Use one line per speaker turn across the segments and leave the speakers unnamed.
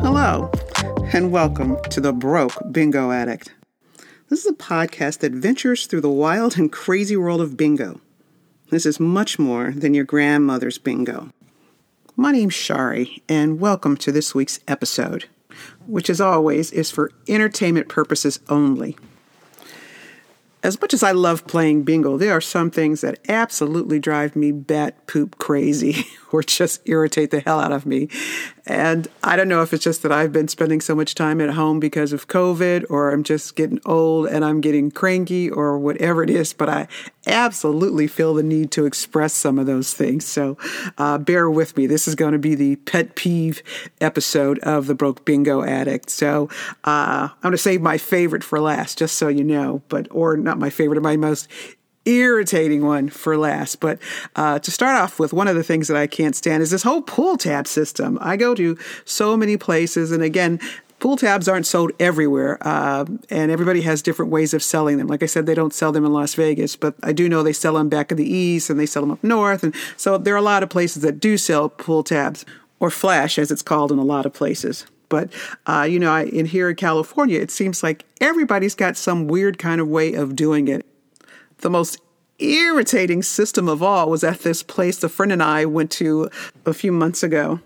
Hello, and welcome to The Broke Bingo Addict. This is a podcast that ventures through the wild and crazy world of bingo. This is much more than your grandmother's bingo. My name's Shari, and welcome to this week's episode, which, as always, is for entertainment purposes only. As much as I love playing bingo, there are some things that absolutely drive me bat poop crazy or just irritate the hell out of me. And I don't know if it's just that I've been spending so much time at home because of COVID or I'm just getting old and I'm getting cranky or whatever it is, but I absolutely feel the need to express some of those things. So uh, bear with me. This is going to be the pet peeve episode of The Broke Bingo Addict. So uh, I'm going to save my favorite for last, just so you know, but or not my favorite, my most irritating one for last. But uh, to start off with, one of the things that I can't stand is this whole pull tab system. I go to so many places, and again, Pull tabs aren't sold everywhere, uh, and everybody has different ways of selling them. Like I said, they don't sell them in Las Vegas, but I do know they sell them back in the east and they sell them up north. And so there are a lot of places that do sell pull tabs, or flash as it's called in a lot of places. But uh, you know, I, in here in California, it seems like everybody's got some weird kind of way of doing it. The most irritating system of all was at this place a friend and I went to a few months ago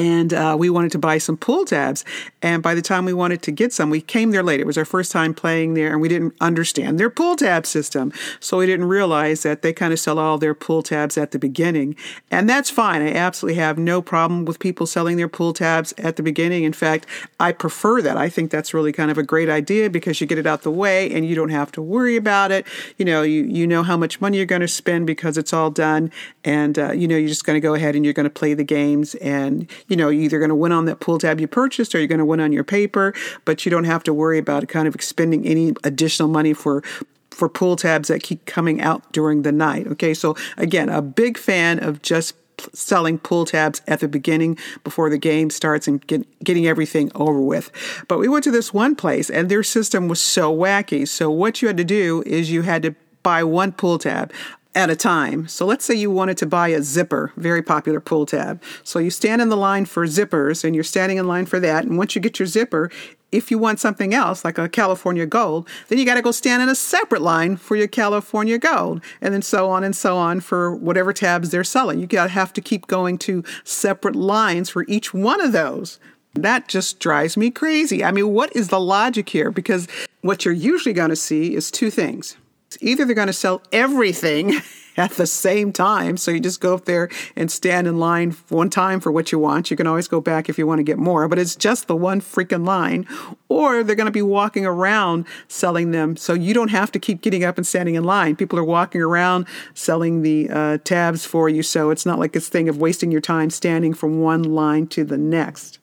and uh, we wanted to buy some pull tabs. And by the time we wanted to get some, we came there late. It was our first time playing there, and we didn't understand their pull tab system. So we didn't realize that they kind of sell all their pull tabs at the beginning. And that's fine. I absolutely have no problem with people selling their pull tabs at the beginning. In fact, I prefer that. I think that's really kind of a great idea because you get it out the way and you don't have to worry about it. You know, you, you know how much money you're going to spend because it's all done. And, uh, you know, you're just going to go ahead and you're going to play the games and you know, you're either going to win on that pull tab you purchased or you're going to win on your paper, but you don't have to worry about kind of expending any additional money for for pull tabs that keep coming out during the night. Okay, so again, a big fan of just selling pull tabs at the beginning before the game starts and get, getting everything over with. But we went to this one place and their system was so wacky. So what you had to do is you had to buy one pull tab at a time. So let's say you wanted to buy a zipper, very popular pull tab. So you stand in the line for zippers and you're standing in line for that. And once you get your zipper, if you want something else, like a California Gold, then you got to go stand in a separate line for your California Gold, and then so on and so on for whatever tabs they're selling. You got to have to keep going to separate lines for each one of those. That just drives me crazy. I mean, what is the logic here? Because what you're usually going to see is two things. Either they're going to sell everything at the same time. So you just go up there and stand in line one time for what you want. You can always go back if you want to get more, but it's just the one freaking line. Or they're going to be walking around selling them. So you don't have to keep getting up and standing in line. People are walking around selling the uh, tabs for you. So it's not like this thing of wasting your time standing from one line to the next.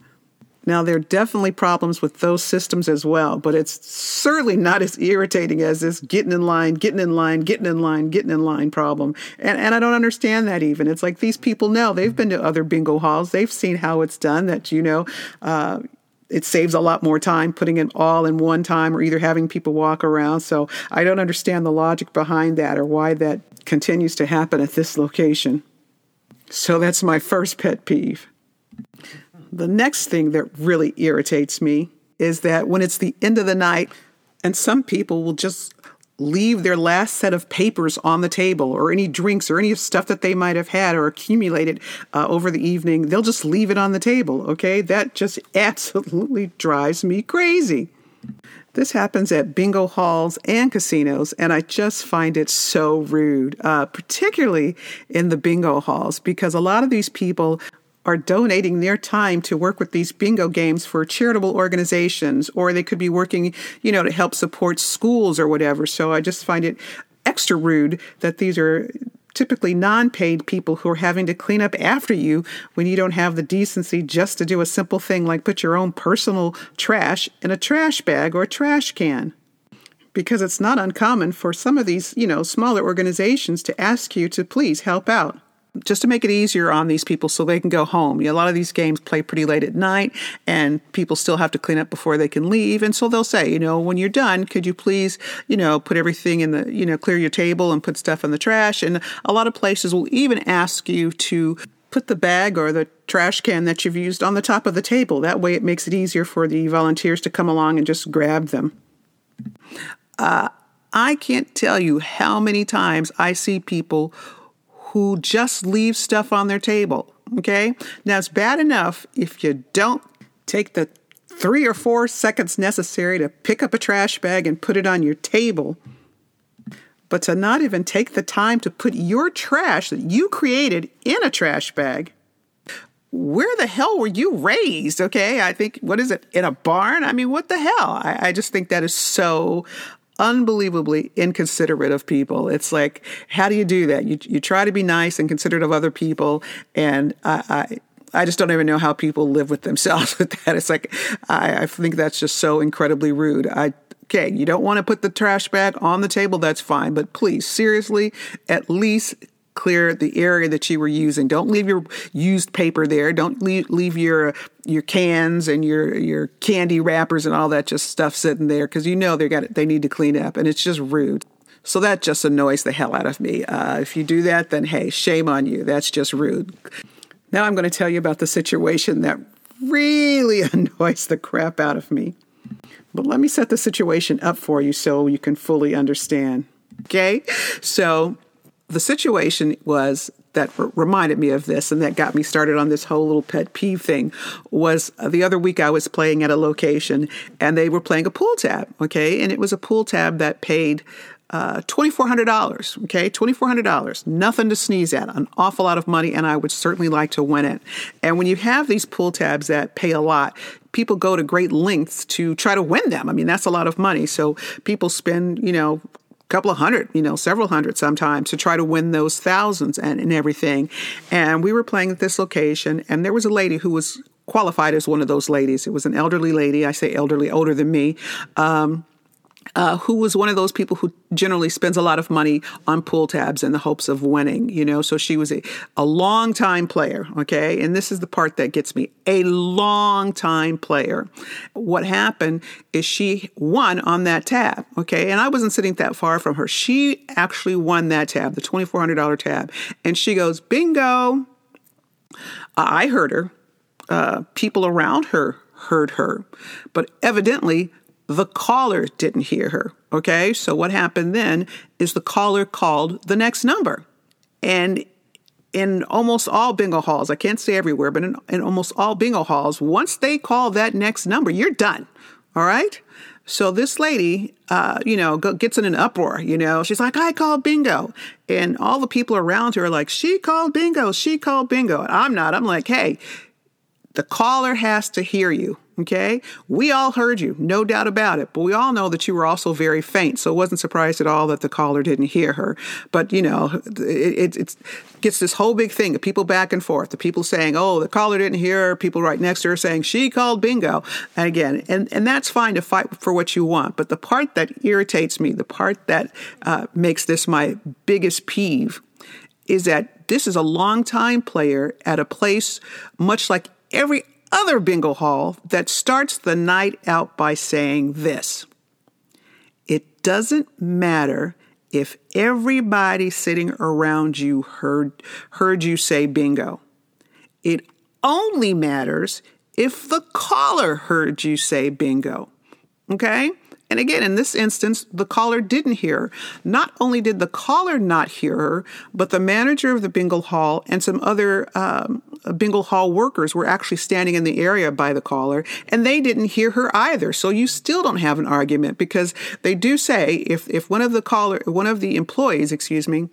Now, there are definitely problems with those systems as well, but it's certainly not as irritating as this getting in line, getting in line, getting in line, getting in line problem. And, and I don't understand that even. It's like these people know they've been to other bingo halls, they've seen how it's done, that, you know, uh, it saves a lot more time putting it all in one time or either having people walk around. So I don't understand the logic behind that or why that continues to happen at this location. So that's my first pet peeve. The next thing that really irritates me is that when it's the end of the night and some people will just leave their last set of papers on the table or any drinks or any stuff that they might have had or accumulated uh, over the evening, they'll just leave it on the table. Okay. That just absolutely drives me crazy. This happens at bingo halls and casinos, and I just find it so rude, uh, particularly in the bingo halls, because a lot of these people are donating their time to work with these bingo games for charitable organizations, or they could be working, you know, to help support schools or whatever. So I just find it extra rude that these are typically non paid people who are having to clean up after you when you don't have the decency just to do a simple thing like put your own personal trash in a trash bag or a trash can. Because it's not uncommon for some of these, you know, smaller organizations to ask you to please help out just to make it easier on these people so they can go home. You know, a lot of these games play pretty late at night and people still have to clean up before they can leave. And so they'll say, you know, when you're done, could you please, you know, put everything in the, you know, clear your table and put stuff in the trash. And a lot of places will even ask you to put the bag or the trash can that you've used on the top of the table. That way, it makes it easier for the volunteers to come along and just grab them. Uh, I can't tell you how many times I see people who just leave stuff on their table. Okay. Now, it's bad enough if you don't take the three or four seconds necessary to pick up a trash bag and put it on your table. But to not even take the time to put your trash that you created in a trash bag. Where the hell were you raised? Okay, I think, what is it, in a barn? I mean, what the hell? I, I just think that is so unbelievably inconsiderate of people. It's like, how do you do that? You, you try to be nice and considerate of other people, and I, I I just don't even know how people live with themselves with that. It's like I, I think that's just so incredibly rude. I okay, you don't want to put the trash bag on the table, that's fine, but please, seriously, at least clear the area that you were using. Don't leave your used paper there. Don't leave, leave your your cans and your your candy wrappers and all that just stuff sitting there because you know they got they need to clean up and it's just rude. So that just annoys the hell out of me. Uh, if you do that, then hey, shame on you. That's just rude. Now I'm going to tell you about the situation that really annoys the crap out of me. But let me set the situation up for you so you can fully understand. Okay? So the situation was that reminded me of this and that got me started on this whole little pet peeve thing was the other week I was playing at a location and they were playing a pull tab, okay? And it was a pull tab that paid uh, $2,400, okay? $2,400, nothing to sneeze at, an awful lot of money, and I would certainly like to win it. And when you have these pull tabs that pay a lot, people go to great lengths to try to win them. I mean, that's a lot of money. So people spend, you know, couple of hundred, you know, several hundred sometimes to try to win those thousands and, and everything. And we were playing at this location, and there was a lady who was qualified as one of those ladies. It was an elderly lady. I say elderly, older than me. Um, uh, who was one of those people who generally spends a lot of money on pull tabs in the hopes of winning, you know. So she was a, a long time player, okay? And this is the part that gets me a long time player. What happened is she won on that tab, okay? And I wasn't sitting that far from her. She actually won that tab, the $2,400 tab. And she goes, bingo. I heard her. Uh, people around her heard her. But evidently, the caller didn't hear her. Okay. So what happened then is the caller called the next number. And in almost all bingo halls, I can't say everywhere, but in, in almost all bingo halls, once they call that next number, you're done. All right. So this lady, uh, you know, gets in an uproar. You know, she's like, "I called bingo," and all the people around her are like, "She called bingo. She called bingo." And I'm not. I'm like, "Hey, the caller has to hear you. Okay. We all heard you, no doubt about it. But we all know that you were also very faint. So wasn't surprised at all that the caller didn't hear her. But, you know, it, it, it gets this whole big thing of people back and forth. The people saying, oh, the caller didn't hear her. People right next to her saying, she called bingo. And again, and, and that's fine to fight for what you want. But the part that irritates me, the part that uh, makes this my biggest peeve, is that this is a long time player at a place much like every other bingo hall that starts the night out by saying this It doesn't matter if everybody sitting around you heard, heard you say bingo. It only matters if the caller heard you say bingo. Okay? And again, in this instance, the caller didn't hear. Not only did the caller not hear her, but the manager of the bingo hall and some other um, bingo hall workers were actually standing in the area by the caller, and they didn't hear her either. So you still don't have an argument because they do say if if one of the caller, one of the employees, excuse me,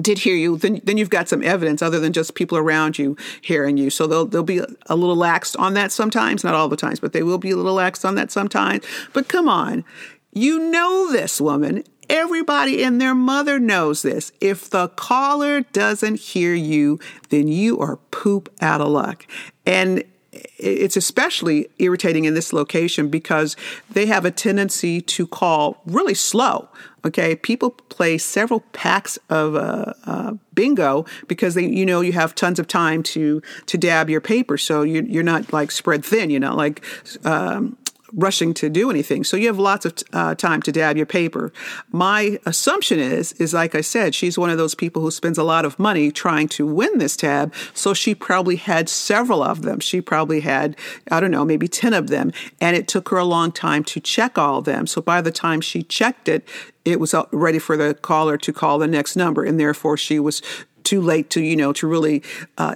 did hear you, then then you've got some evidence other than just people around you hearing you. So they'll they'll be a little laxed on that sometimes, not all the times, but they will be a little laxed on that sometimes. But come on, you know this woman. Everybody and their mother knows this. If the caller doesn't hear you, then you are poop out of luck. And it's especially irritating in this location because they have a tendency to call really slow. Okay, people play several packs of uh, uh, bingo because they, you know, you have tons of time to to dab your paper, so you, you're not like spread thin. You're not like um, rushing to do anything. So you have lots of uh, time to dab your paper. My assumption is, is like I said, she's one of those people who spends a lot of money trying to win this tab. So she probably had several of them. She probably had, I don't know, maybe 10 of them. And it took her a long time to check all of them. So by the time she checked it, it was ready for the caller to call the next number. And therefore she was too late to you know to really uh,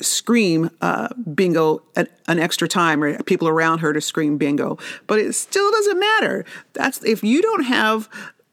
scream uh, bingo an, an, extra time or people around her to scream bingo. But it still doesn't matter. That's if you don't have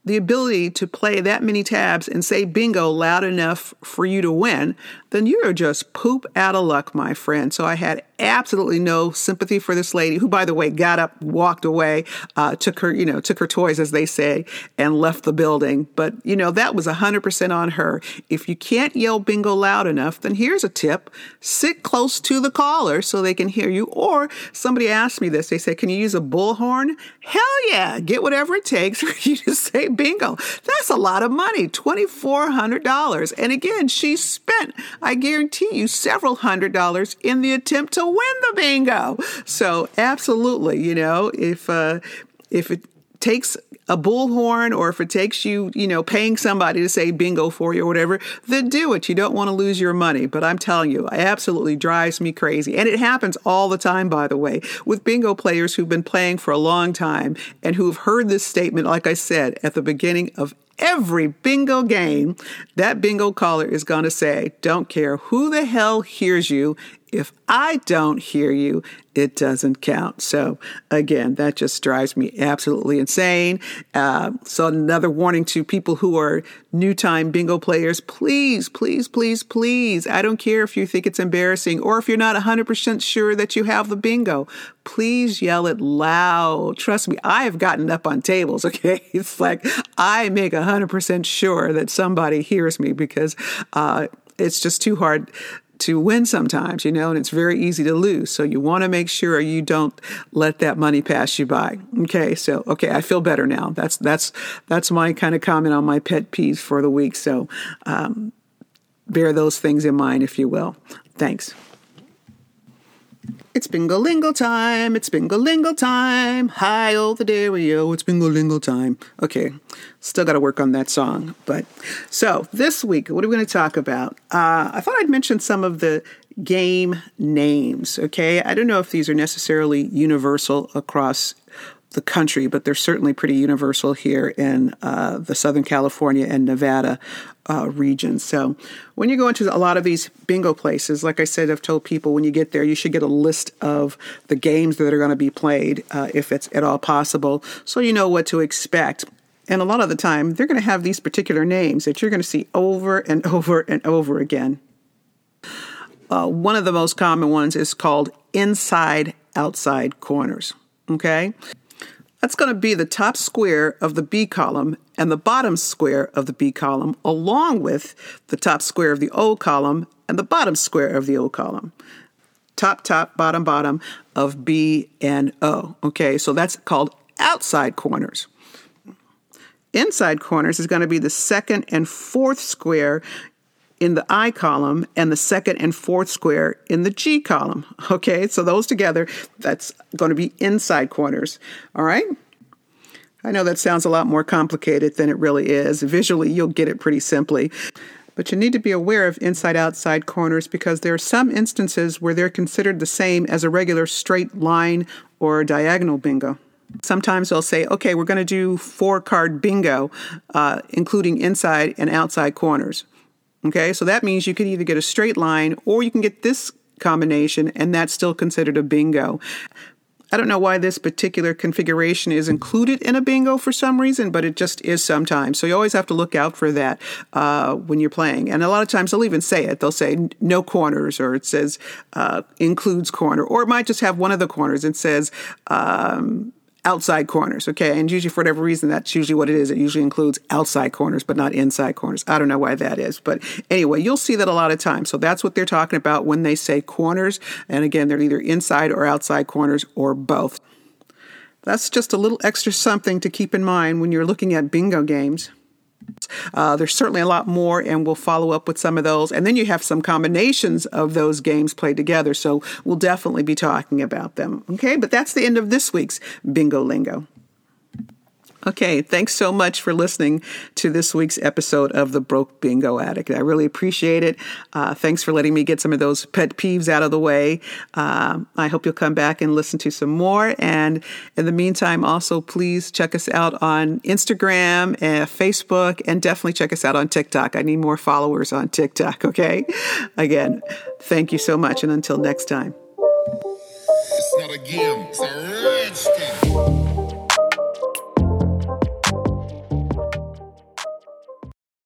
the ability to play that many tabs and say bingo loud enough for you to win, then you're just poop out of luck, my friend. So I had absolutely no sympathy for this lady, who, by the way, got up, walked away, uh, took her, you know, took her toys, as they say, and left the building. But, you know, that was 100% on her. If you can't yell bingo loud enough, then here's a tip sit close to the caller so they can hear you. Or somebody asked me this, they say, Can you use a bullhorn? Hell yeah, get whatever it takes for you to say bingo. That's a lot of money $2,400. And again, she spent, I guarantee you, several hundred dollars in the attempt to win the bingo. So absolutely, you know, if uh, if it takes a bullhorn or if it takes you, you know, paying somebody to say bingo for you or whatever, then do it. You don't want to lose your money. But I'm telling you, it absolutely drives me crazy. And it happens all the time, by the way, with bingo players who've been playing for a long time and who've heard this statement, like I said, at the beginning of every bingo game, that bingo caller is going to say, Don't care who the hell hears you. If I don't hear you, it doesn't count. So again, that just drives me absolutely insane. Uh, so another warning to people who are new time bingo players, please, please, please, please. I don't care if you think it's embarrassing or if you're not 100% sure that you have the bingo. Please yell it loud. Trust me, I have gotten up on tables. Okay. It's like I make 100% sure that somebody hears me because, uh, it's just too hard to win sometimes, you know, and it's very easy to lose. So you want to make sure you don't let that money pass you by. Okay, so okay, I feel better now. That's that's that's my kind of comment on my pet peeves for the week. So um, bear those things in mind, if you will. Thanks. It's bingo lingo time. It's bingo lingo time. Hi, oh the dairy It's bingo lingo time. Okay, still got to work on that song. But so this week, what are we going to talk about? Uh, I thought I'd mention some of the game names. Okay, I don't know if these are necessarily universal across the country, but they're certainly pretty universal here in uh, the Southern California and Nevada uh, regions. So when you go into a lot of these bingo places, like I said, I've told people when you get there, you should get a list of the games that are going to be played, uh, if it's at all possible, so you know what to expect. And a lot of the time, they're going to have these particular names that you're going to see over and over and over again. Uh, one of the most common ones is called inside outside corners. Okay? That's going to be the top square of the B column and the bottom square of the B column, along with the top square of the O column and the bottom square of the O column. Top, top, bottom, bottom of B and O. Okay, so that's called outside corners. Inside corners is going to be the second and fourth square in the I column and the second and fourth square in the G column. Okay, so those together, that's going to be inside corners. All right. I know that sounds a lot more complicated than it really is. Visually, you'll get it pretty simply. But you need to be aware of inside outside corners because there are some instances where they're considered the same as a regular straight line or diagonal bingo. Sometimes they'll say, okay, we're going to do four card bingo, uh, including inside and outside corners. Okay, so that means you can either get a straight line or you can get this combination, and that's still considered a bingo. I don't know why this particular configuration is included in a bingo for some reason, but it just is sometimes. So you always have to look out for that uh, when you're playing. And a lot of times they'll even say it. They'll say no corners, or it says uh, includes corner, or it might just have one of the corners. and says um, outside corners. Okay. And usually, for whatever reason, that's usually what it is. It usually includes outside corners, but not inside corners. I don't know why that is. But anyway, you'll see that a lot of times. So that's what they're talking about when they say corners. And again, they're either inside or outside corners or both. That's just a little extra something to keep in mind when you're looking at bingo games. Uh, there's certainly a lot more, and we'll follow up with some of those. And then you have some combinations of those games played together. So we'll definitely be talking about them. Okay, but that's the end of this week's Bingo Lingo. Okay, thanks so much for listening to this week's episode of The Broke Bingo Addict. I really appreciate it. Uh, thanks for letting me get some of those pet peeves out of the way. Uh, I hope you'll come back and listen to some more. And in the meantime, also please check us out on Instagram and Facebook, and definitely check us out on TikTok. I need more followers on TikTok, okay? Again, thank you so much, and until next time.
It's not a game, it's a.